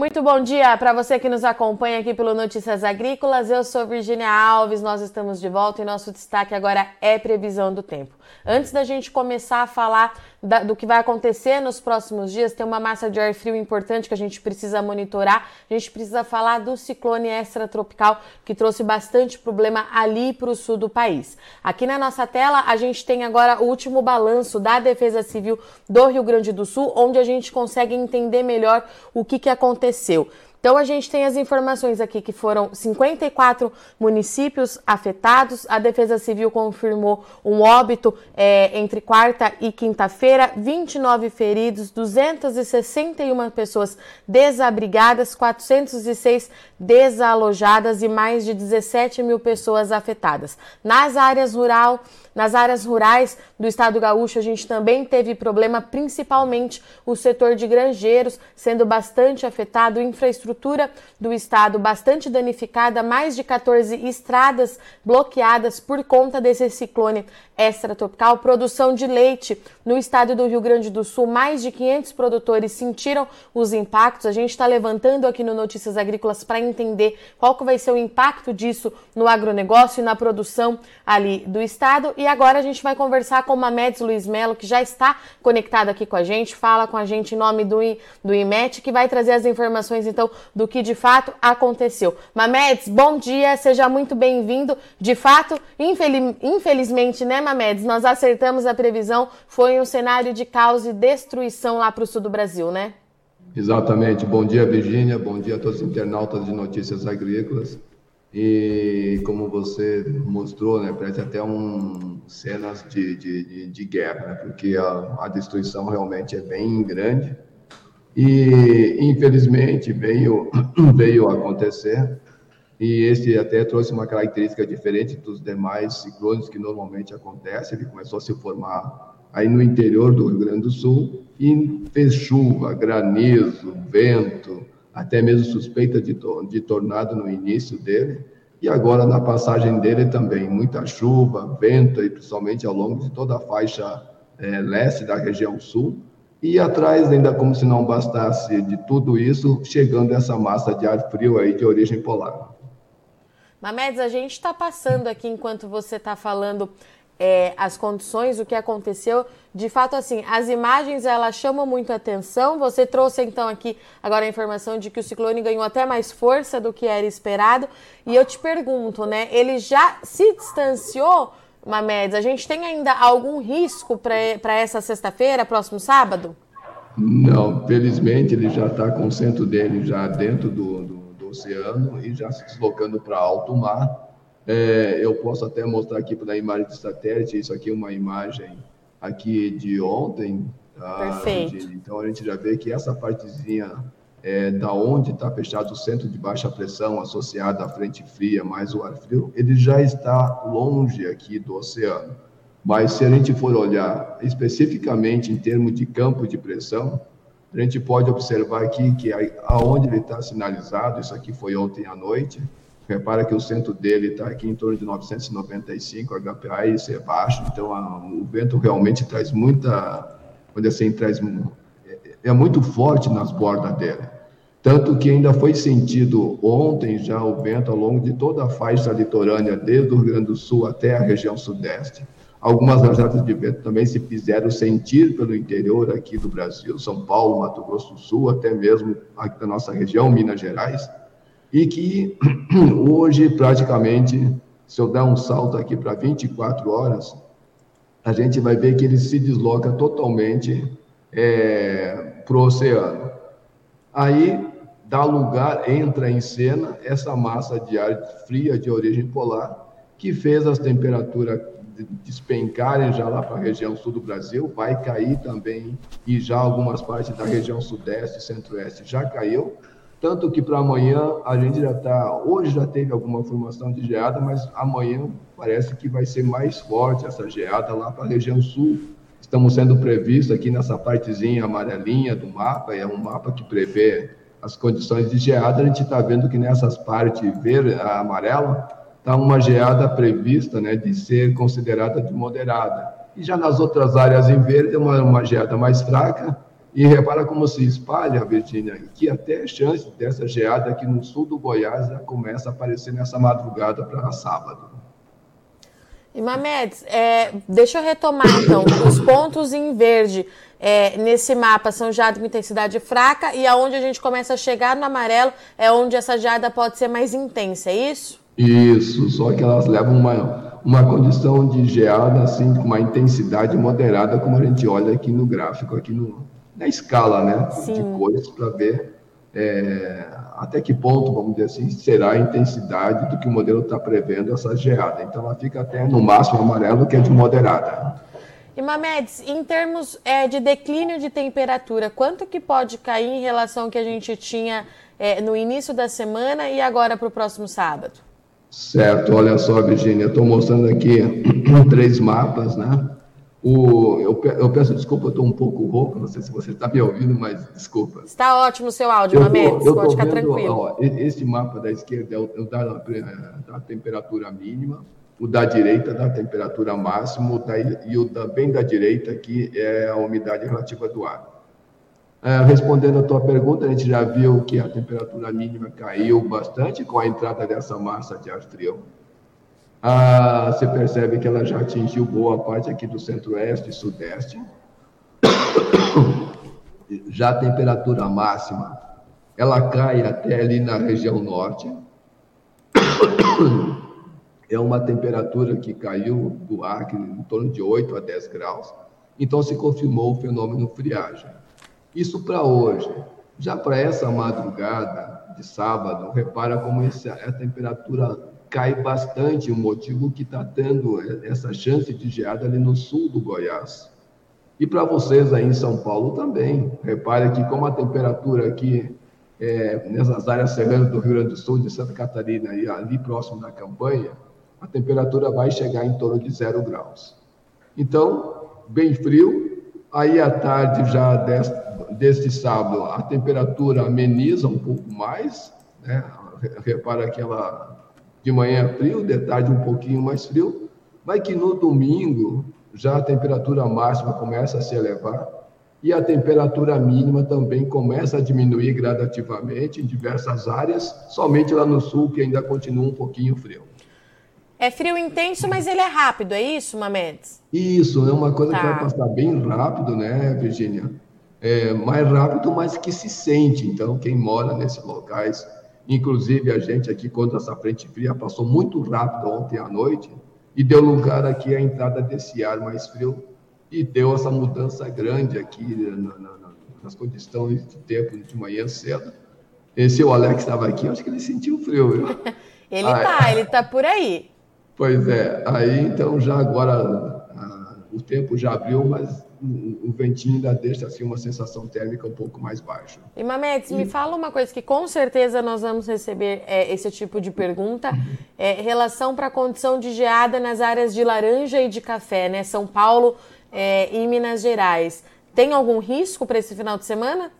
Muito bom dia para você que nos acompanha aqui pelo Notícias Agrícolas. Eu sou Virginia Alves, nós estamos de volta e nosso destaque agora é previsão do tempo. Antes da gente começar a falar da, do que vai acontecer nos próximos dias, tem uma massa de ar frio importante que a gente precisa monitorar. A gente precisa falar do ciclone extratropical que trouxe bastante problema ali para o sul do país. Aqui na nossa tela, a gente tem agora o último balanço da Defesa Civil do Rio Grande do Sul, onde a gente consegue entender melhor o que, que aconteceu. Então a gente tem as informações aqui que foram 54 municípios afetados. A Defesa Civil confirmou um óbito é, entre quarta e quinta-feira, 29 feridos, 261 pessoas desabrigadas, 406 desalojadas e mais de 17 mil pessoas afetadas. Nas áreas rural, nas áreas rurais do estado gaúcho, a gente também teve problema, principalmente o setor de granjeiros sendo bastante afetado, infraestrutura do estado bastante danificada, mais de 14 estradas bloqueadas por conta desse ciclone extratropical, produção de leite no estado do Rio Grande do Sul, mais de 500 produtores sentiram os impactos. A gente está levantando aqui no Notícias Agrícolas para entender qual que vai ser o impacto disso no agronegócio e na produção ali do estado. E agora a gente vai conversar com o Mamedes Luiz Melo, que já está conectado aqui com a gente, fala com a gente em nome do, do IMET, que vai trazer as informações então do que de fato aconteceu. Mamedes, bom dia, seja muito bem-vindo. De fato, infeliz, infelizmente, né, Mamedes, nós acertamos a previsão, foi um cenário de caos e destruição lá para o sul do Brasil, né? Exatamente. Bom dia, Virgínia. Bom dia a todos os internautas de Notícias Agrícolas. E como você mostrou, né, parece até um cenas de, de, de, guerra, né, porque a, a, destruição realmente é bem grande. E infelizmente veio veio acontecer. E esse até trouxe uma característica diferente dos demais ciclones que normalmente acontecem. Ele começou a se formar aí no interior do Rio Grande do Sul e fez chuva, granizo, vento, até mesmo suspeita de, de tornado no início dele, e agora na passagem dele também, muita chuva, vento, e principalmente ao longo de toda a faixa é, leste da região sul, e atrás, ainda como se não bastasse de tudo isso, chegando essa massa de ar frio aí de origem polar. Mamedes, a gente está passando aqui enquanto você está falando é, as condições, o que aconteceu. De fato, assim, as imagens elas chamam muito atenção. Você trouxe então aqui agora a informação de que o ciclone ganhou até mais força do que era esperado. E eu te pergunto, né? Ele já se distanciou, Mamedes? A gente tem ainda algum risco para essa sexta-feira, próximo sábado? Não, felizmente ele já está com o centro dele já dentro do, do, do oceano e já se deslocando para alto mar é, eu posso até mostrar aqui para a imagem de satélite, isso aqui é uma imagem aqui de ontem. Tá? Perfeito. Então a gente já vê que essa partezinha é, da onde está fechado o centro de baixa pressão associado à frente fria mais o ar frio, ele já está longe aqui do oceano. Mas se a gente for olhar especificamente em termos de campo de pressão, a gente pode observar aqui que aonde ele está sinalizado, isso aqui foi ontem à noite, Repara que o centro dele está aqui em torno de 995 HPA, isso é baixo, então a, o vento realmente traz muita, onde assim, traz, é, é muito forte nas bordas dele. Tanto que ainda foi sentido ontem já o vento ao longo de toda a faixa litorânea, desde o Rio Grande do Sul até a região sudeste. Algumas rajadas de vento também se fizeram sentir pelo interior aqui do Brasil, São Paulo, Mato Grosso do Sul, até mesmo aqui da nossa região, Minas Gerais e que hoje, praticamente, se eu der um salto aqui para 24 horas, a gente vai ver que ele se desloca totalmente é, para o oceano. Aí dá lugar, entra em cena essa massa de ar fria de origem polar, que fez as temperaturas despencarem já lá para a região sul do Brasil, vai cair também, e já algumas partes da região sudeste e centro-oeste já caiu, tanto que para amanhã a gente já está. Hoje já teve alguma formação de geada, mas amanhã parece que vai ser mais forte essa geada lá para a região sul. Estamos sendo previstos aqui nessa partezinha amarelinha do mapa, é um mapa que prevê as condições de geada. A gente está vendo que nessas partes verde, amarela, está uma geada prevista né, de ser considerada de moderada. E já nas outras áreas em verde, é uma, uma geada mais fraca, E repara como se espalha, Virgínia, que até chance dessa geada aqui no sul do Goiás já começa a aparecer nessa madrugada para sábado. E Mamedes, é, deixa eu retomar então. Os pontos em verde é, nesse mapa são geada com intensidade fraca e aonde a gente começa a chegar no amarelo é onde essa geada pode ser mais intensa, é isso? Isso, só que elas levam uma, uma condição de geada assim com uma intensidade moderada, como a gente olha aqui no gráfico, aqui no, na escala né, Sim. de cores para ver é, até que ponto, vamos dizer assim, será a intensidade do que o modelo está prevendo essa geada. Então, ela fica até no máximo amarelo, que é de moderada. E Mamedes, em termos é, de declínio de temperatura, quanto que pode cair em relação ao que a gente tinha é, no início da semana e agora para o próximo sábado? Certo, olha só, Virginia, estou mostrando aqui três mapas, né? O, eu, eu, peço desculpa, eu estou um pouco rouco, não sei se você está me ouvindo, mas desculpa. Está ótimo o seu áudio, Mamedes, pode ficar vendo, tranquilo. Ó, esse mapa da esquerda é o, é o da, da, temperatura mínima, o da direita da temperatura máxima, da, e o da, bem da direita aqui é a umidade relativa do ar. É, respondendo a tua pergunta, a gente já viu que a temperatura mínima caiu bastante com a entrada dessa massa de ar frio ah, você percebe que ela já atingiu boa parte aqui do centro-oeste e sudeste. Já a temperatura máxima, ela cai até ali na região norte. É uma temperatura que caiu do ar em torno de 8 a 10 graus. Então se confirmou o fenômeno friagem. Isso para hoje. Já para essa madrugada de sábado, repara como essa, a temperatura cai bastante, o motivo que está tendo essa chance de geada ali no sul do Goiás. E para vocês aí em São Paulo também. Repare que como a temperatura aqui é, nessas áreas serranas do Rio Grande do Sul, de Santa Catarina e ali próximo da campanha, a temperatura vai chegar em torno de zero graus. Então, bem frio. Aí à tarde já deste, deste sábado a temperatura ameniza um pouco mais, né? Repara aquela de manhã frio, de tarde um pouquinho mais frio, mas que no domingo já a temperatura máxima começa a se elevar e a temperatura mínima também começa a diminuir gradativamente em diversas áreas, somente lá no sul que ainda continua um pouquinho frio. É frio intenso, mas ele é rápido, é isso, Mamedes? Isso, é uma coisa tá. que vai passar bem rápido, né, Virginia? É mais rápido, mas que se sente. Então, quem mora nesses locais Inclusive, a gente aqui, quando essa frente fria passou muito rápido ontem à noite, e deu lugar aqui à entrada desse ar mais frio, e deu essa mudança grande aqui na, na, nas condições de tempo de manhã cedo. Esse o Alex estava aqui, acho que ele sentiu frio, viu? ele aí, tá, ele tá por aí. Pois é, aí então já agora a, o tempo já abriu, mas o ventinho ainda deixa assim uma sensação térmica um pouco mais baixa. E Mamedes, e... me fala uma coisa que com certeza nós vamos receber é, esse tipo de pergunta, é, relação para a condição de geada nas áreas de laranja e de café, né? São Paulo é, e Minas Gerais. Tem algum risco para esse final de semana?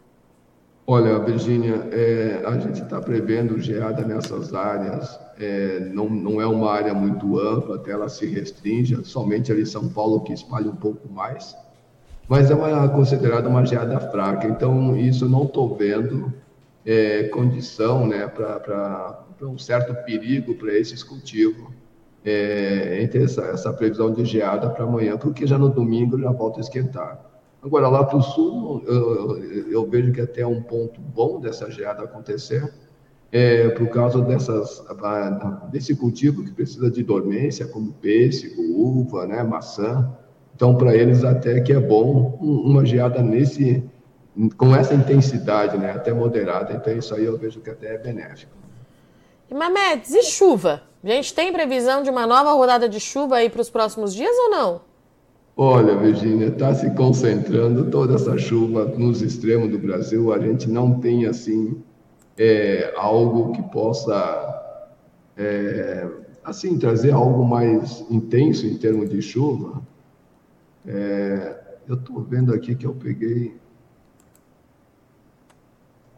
Olha, Virgínia, é, a gente está prevendo geada nessas áreas. É, não, não é uma área muito ampla, até ela se restringe, somente ali São Paulo que espalha um pouco mais mas é uma, considerada uma geada fraca. Então, isso não estou vendo é, condição né, para um certo perigo para esses cultivos, é, entre essa, essa, previsão de geada para amanhã, porque já no domingo já volta a esquentar. Agora, lá para o sul, eu, eu, vejo que até um ponto bom dessa geada acontecer, é, por causa dessas, desse cultivo que precisa de dormência, como pêssego, uva, né, maçã, então, para eles até que é bom uma geada nesse com essa intensidade, né, até moderada. Então, isso aí eu vejo que até é benéfico. E Mamedes, e chuva? A gente tem previsão de uma nova rodada de chuva aí para os próximos dias ou não? Olha, Virginia, está se concentrando toda essa chuva nos extremos do Brasil. A gente não tem, assim, é, algo que possa, é, assim, trazer algo mais intenso em termos de chuva. É, eu estou vendo aqui que eu peguei.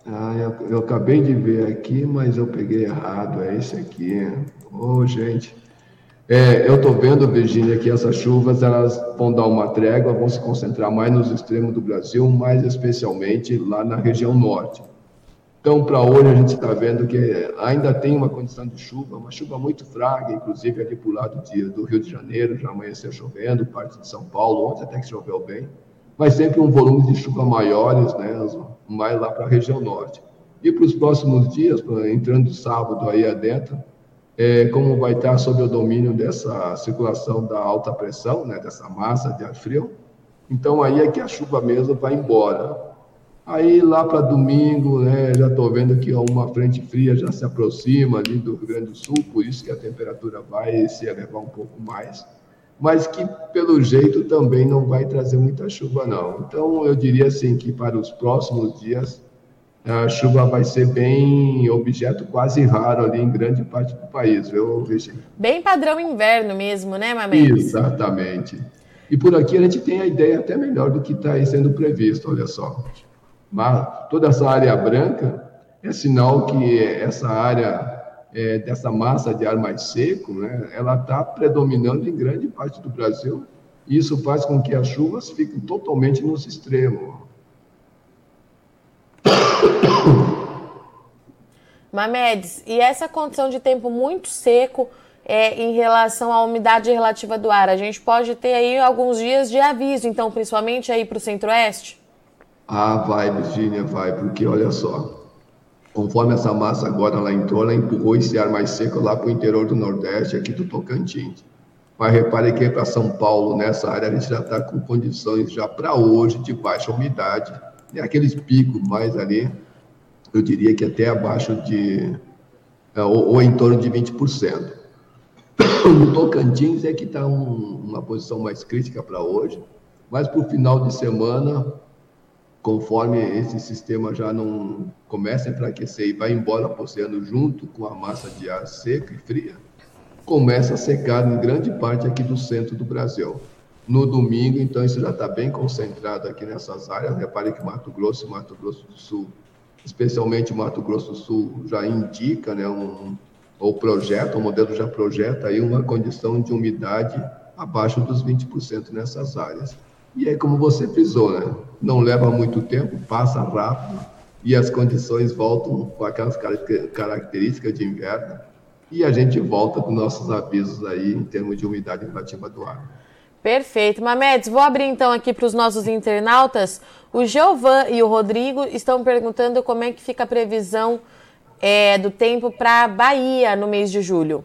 Ah, eu, eu, acabei de ver aqui, mas eu peguei errado. É esse aqui. Ô, oh, gente. É, eu estou vendo, Virginia, que essas chuvas elas vão dar uma trégua, vão se concentrar mais nos extremos do Brasil, mais especialmente lá na região norte. Então, para hoje, a gente está vendo que ainda tem uma condição de chuva, uma chuva muito fraca, inclusive ali para o lado de, do Rio de Janeiro, já amanheceu chovendo, parte de São Paulo, ontem até que choveu bem, mas sempre um volume de chuva maiores, né, mais lá para a região norte. E para os próximos dias, entrando sábado aí adentro, é, como vai estar sob o domínio dessa circulação da alta pressão, né, dessa massa de ar frio, então aí é que a chuva mesmo vai embora. Aí lá para domingo, né, já estou vendo que uma frente fria já se aproxima ali do Rio Grande do Sul, por isso que a temperatura vai se elevar um pouco mais, mas que pelo jeito também não vai trazer muita chuva não. Então eu diria assim que para os próximos dias a chuva vai ser bem objeto quase raro ali em grande parte do país, viu, Virginia? Bem padrão inverno mesmo, né, Mamedes? Exatamente. E por aqui a gente tem a ideia até melhor do que está sendo previsto, olha só. Mas toda essa área branca é sinal que essa área é, dessa massa de ar mais seco, né, ela está predominando em grande parte do Brasil. E isso faz com que as chuvas fiquem totalmente nos extremos. Mamedes, e essa condição de tempo muito seco é, em relação à umidade relativa do ar, a gente pode ter aí alguns dias de aviso, então, principalmente aí para o centro-oeste? Ah, vai, Virginia, vai, porque olha só, conforme essa massa agora ela entrou, ela empurrou esse ar mais seco lá para o interior do Nordeste, aqui do Tocantins. Mas repare que para São Paulo, nessa área, a gente já está com condições já para hoje de baixa umidade, né? aqueles picos mais ali eu diria que até abaixo de, é, ou, ou em torno de 20%. No Tocantins é que está um, uma posição mais crítica para hoje, mas para o final de semana, conforme esse sistema já não começa a enfraquecer e vai embora para o oceano junto com a massa de ar seca e fria, começa a secar em grande parte aqui do centro do Brasil. No domingo, então, isso já está bem concentrado aqui nessas áreas. Repare que Mato Grosso e Mato Grosso do Sul especialmente Mato Grosso do Sul já indica, né, um, ou projeta, o modelo já projeta aí uma condição de umidade abaixo dos 20% nessas áreas. E aí, como você frisou, né, não leva muito tempo, passa rápido e as condições voltam com aquelas características de inverno e a gente volta com nossos avisos aí em termos de umidade relativa do ar. Perfeito. Mamedes, vou abrir então aqui para os nossos internautas. O Geovan e o Rodrigo estão perguntando como é que fica a previsão é, do tempo para Bahia no mês de julho.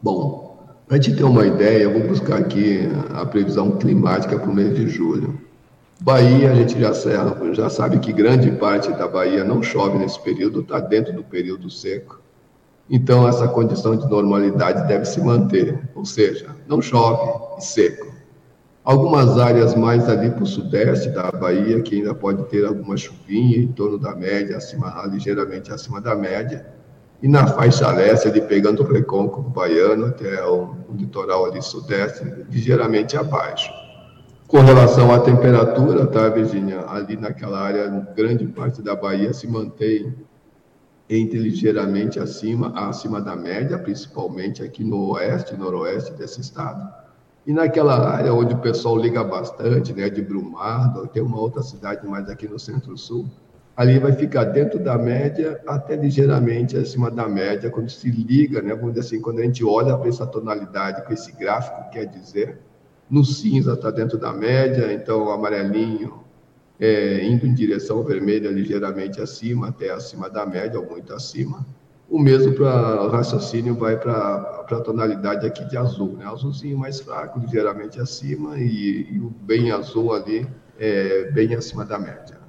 Bom, para te ter uma ideia, eu vou buscar aqui a previsão climática para o mês de julho. Bahia, a gente já já sabe que grande parte da Bahia não chove nesse período, está dentro do período seco. Então, essa condição de normalidade deve se manter, ou seja, não chove e seco. Algumas áreas mais ali para o sudeste da Bahia, que ainda pode ter alguma chuvinha em torno da média, acima, ligeiramente acima da média, e na faixa leste, ali pegando o recôncavo baiano até o, o litoral ali sudeste, ligeiramente abaixo. Com relação à temperatura, tá, Virginia? Ali naquela área, grande parte da Bahia se mantém entre ligeiramente acima, acima da média, principalmente aqui no oeste, noroeste desse estado. E naquela área onde o pessoal liga bastante, né, de Brumado, tem uma outra cidade mais aqui no centro-sul, ali vai ficar dentro da média até ligeiramente acima da média, quando se liga, né, vamos dizer assim, quando a gente olha para essa tonalidade, com esse gráfico, quer dizer, no cinza está dentro da média, então o amarelinho é, indo em direção vermelha ligeiramente acima, até acima da média, ou muito acima. O mesmo para o raciocínio vai para a tonalidade aqui de azul, né? Azulzinho mais fraco, ligeiramente acima, e, e o bem azul ali, é, bem acima da média.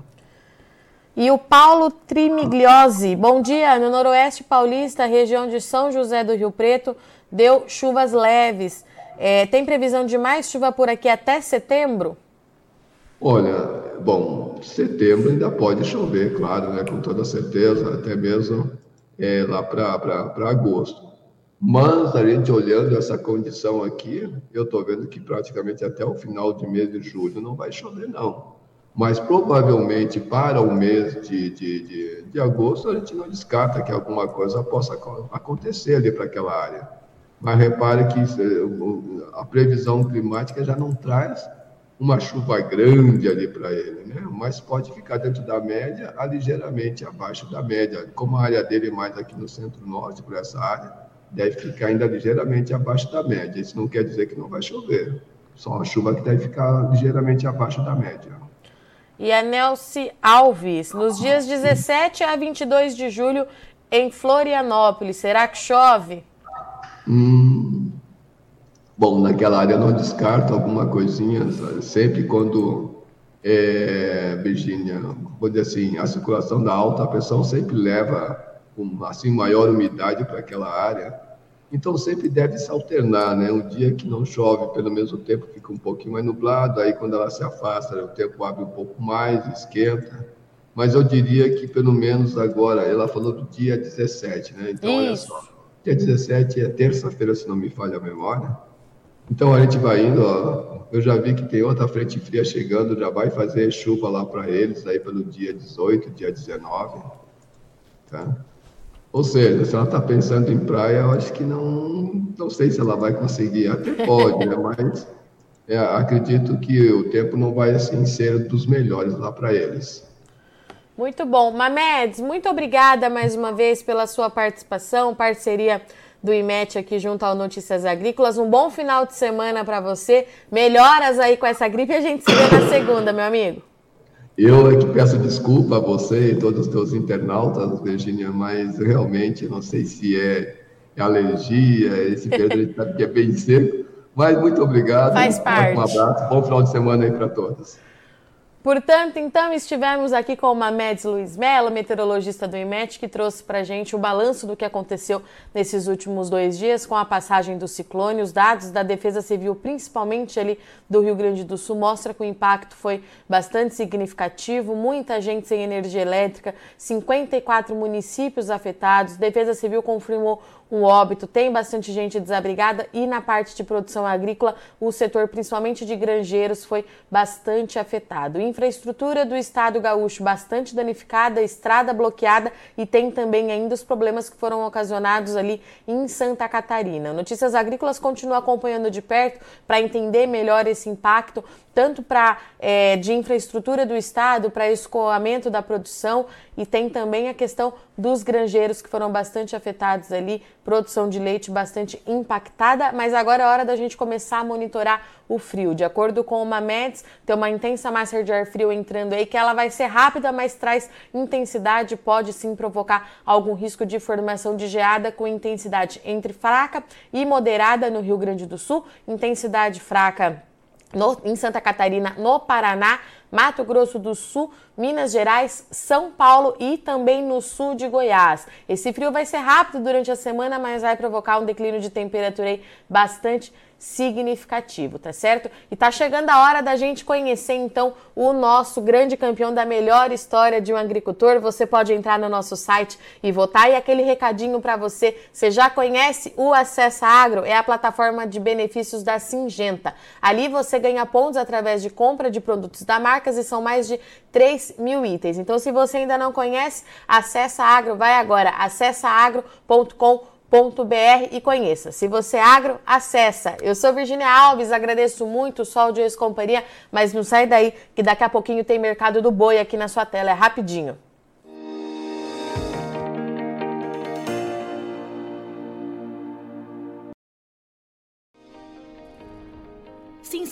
E o Paulo Trimigliosi, bom dia. No Noroeste Paulista, região de São José do Rio Preto, deu chuvas leves. É, tem previsão de mais chuva por aqui até setembro? Olha, bom, setembro ainda pode chover, claro, né, com toda certeza, até mesmo é, lá para agosto. Mas a gente olhando essa condição aqui, eu estou vendo que praticamente até o final de mês de julho não vai chover, não. Mas provavelmente para o mês de, de, de, de agosto a gente não descarta que alguma coisa possa acontecer ali para aquela área. Mas repare que a previsão climática já não traz uma chuva grande ali para ele, né? mas pode ficar dentro da média, a ligeiramente abaixo da média. Como a área dele é mais aqui no centro-norte, por essa área, deve ficar ainda ligeiramente abaixo da média. Isso não quer dizer que não vai chover, só uma chuva que deve ficar ligeiramente abaixo da média. E a Nelce Alves, nos dias 17 a 22 de julho, em Florianópolis, será que chove? Hum, Bom, naquela área não descarto alguma coisinha, sempre quando, é, Virginia, vou dizer assim, a circulação da alta pressão sempre leva assim, maior umidade para aquela área, então sempre deve se alternar, né? Um dia que não chove, pelo mesmo tempo fica um pouquinho mais nublado, aí quando ela se afasta, o tempo abre um pouco mais, esquenta, mas eu diria que pelo menos agora, ela falou do dia 17, né? Então, Isso. olha só, dia 17 é terça-feira, se não me falha a memória, então a gente vai indo, ó, eu já vi que tem outra frente fria chegando, já vai fazer chuva lá para eles aí pelo dia 18, dia 19, tá? Ou seja, se ela está pensando em praia, eu acho que não, não sei se ela vai conseguir, até pode, né? Mas é, acredito que o tempo não vai assim ser dos melhores lá para eles. Muito bom. Mamedes, muito obrigada mais uma vez pela sua participação, parceria do IMET aqui junto ao Notícias Agrícolas. Um bom final de semana para você. Melhoras aí com essa gripe e a gente se vê na segunda, meu amigo. Eu é que peço desculpa a você e todos os teus internautas, Virginia, mas realmente não sei se é, é alergia, esse Pedro que é bem seco. Mas muito obrigado. Faz parte. Um abraço, bom final de semana aí para todos. Portanto, então, estivemos aqui com o Mamedes Luiz Mello, meteorologista do IMET, que trouxe para gente o balanço do que aconteceu nesses últimos dois dias com a passagem do ciclone. Os dados da Defesa Civil, principalmente ali do Rio Grande do Sul, mostra que o impacto foi bastante significativo, muita gente sem energia elétrica, 54 municípios afetados. Defesa Civil confirmou um óbito, tem bastante gente desabrigada e na parte de produção agrícola, o setor principalmente de granjeiros foi bastante afetado. Infraestrutura do estado gaúcho bastante danificada, estrada bloqueada e tem também ainda os problemas que foram ocasionados ali em Santa Catarina. Notícias Agrícolas continua acompanhando de perto para entender melhor esse impacto tanto para é, de infraestrutura do estado, para escoamento da produção e tem também a questão dos granjeiros que foram bastante afetados ali, produção de leite bastante impactada, mas agora é hora da gente começar a monitorar o frio. De acordo com o Mamedes, tem uma intensa massa de ar frio entrando aí que ela vai ser rápida, mas traz intensidade, pode sim provocar algum risco de formação de geada com intensidade entre fraca e moderada no Rio Grande do Sul, intensidade fraca no, em Santa Catarina, no Paraná, Mato Grosso do Sul, Minas Gerais, São Paulo e também no sul de Goiás. Esse frio vai ser rápido durante a semana, mas vai provocar um declínio de temperatura bastante significativo, tá certo? E tá chegando a hora da gente conhecer então o nosso grande campeão da melhor história de um agricultor. Você pode entrar no nosso site e votar. E aquele recadinho para você, você já conhece o Acessa Agro? É a plataforma de benefícios da Singenta. Ali você ganha pontos através de compra de produtos da marcas e são mais de 3 mil itens. Então, se você ainda não conhece, acessa Agro, vai agora, acessaagro.com.br br e conheça. Se você é agro, acessa. Eu sou Virginia Alves, agradeço muito o Sol de ex-companhia, mas não sai daí que daqui a pouquinho tem Mercado do Boi aqui na sua tela, é rapidinho.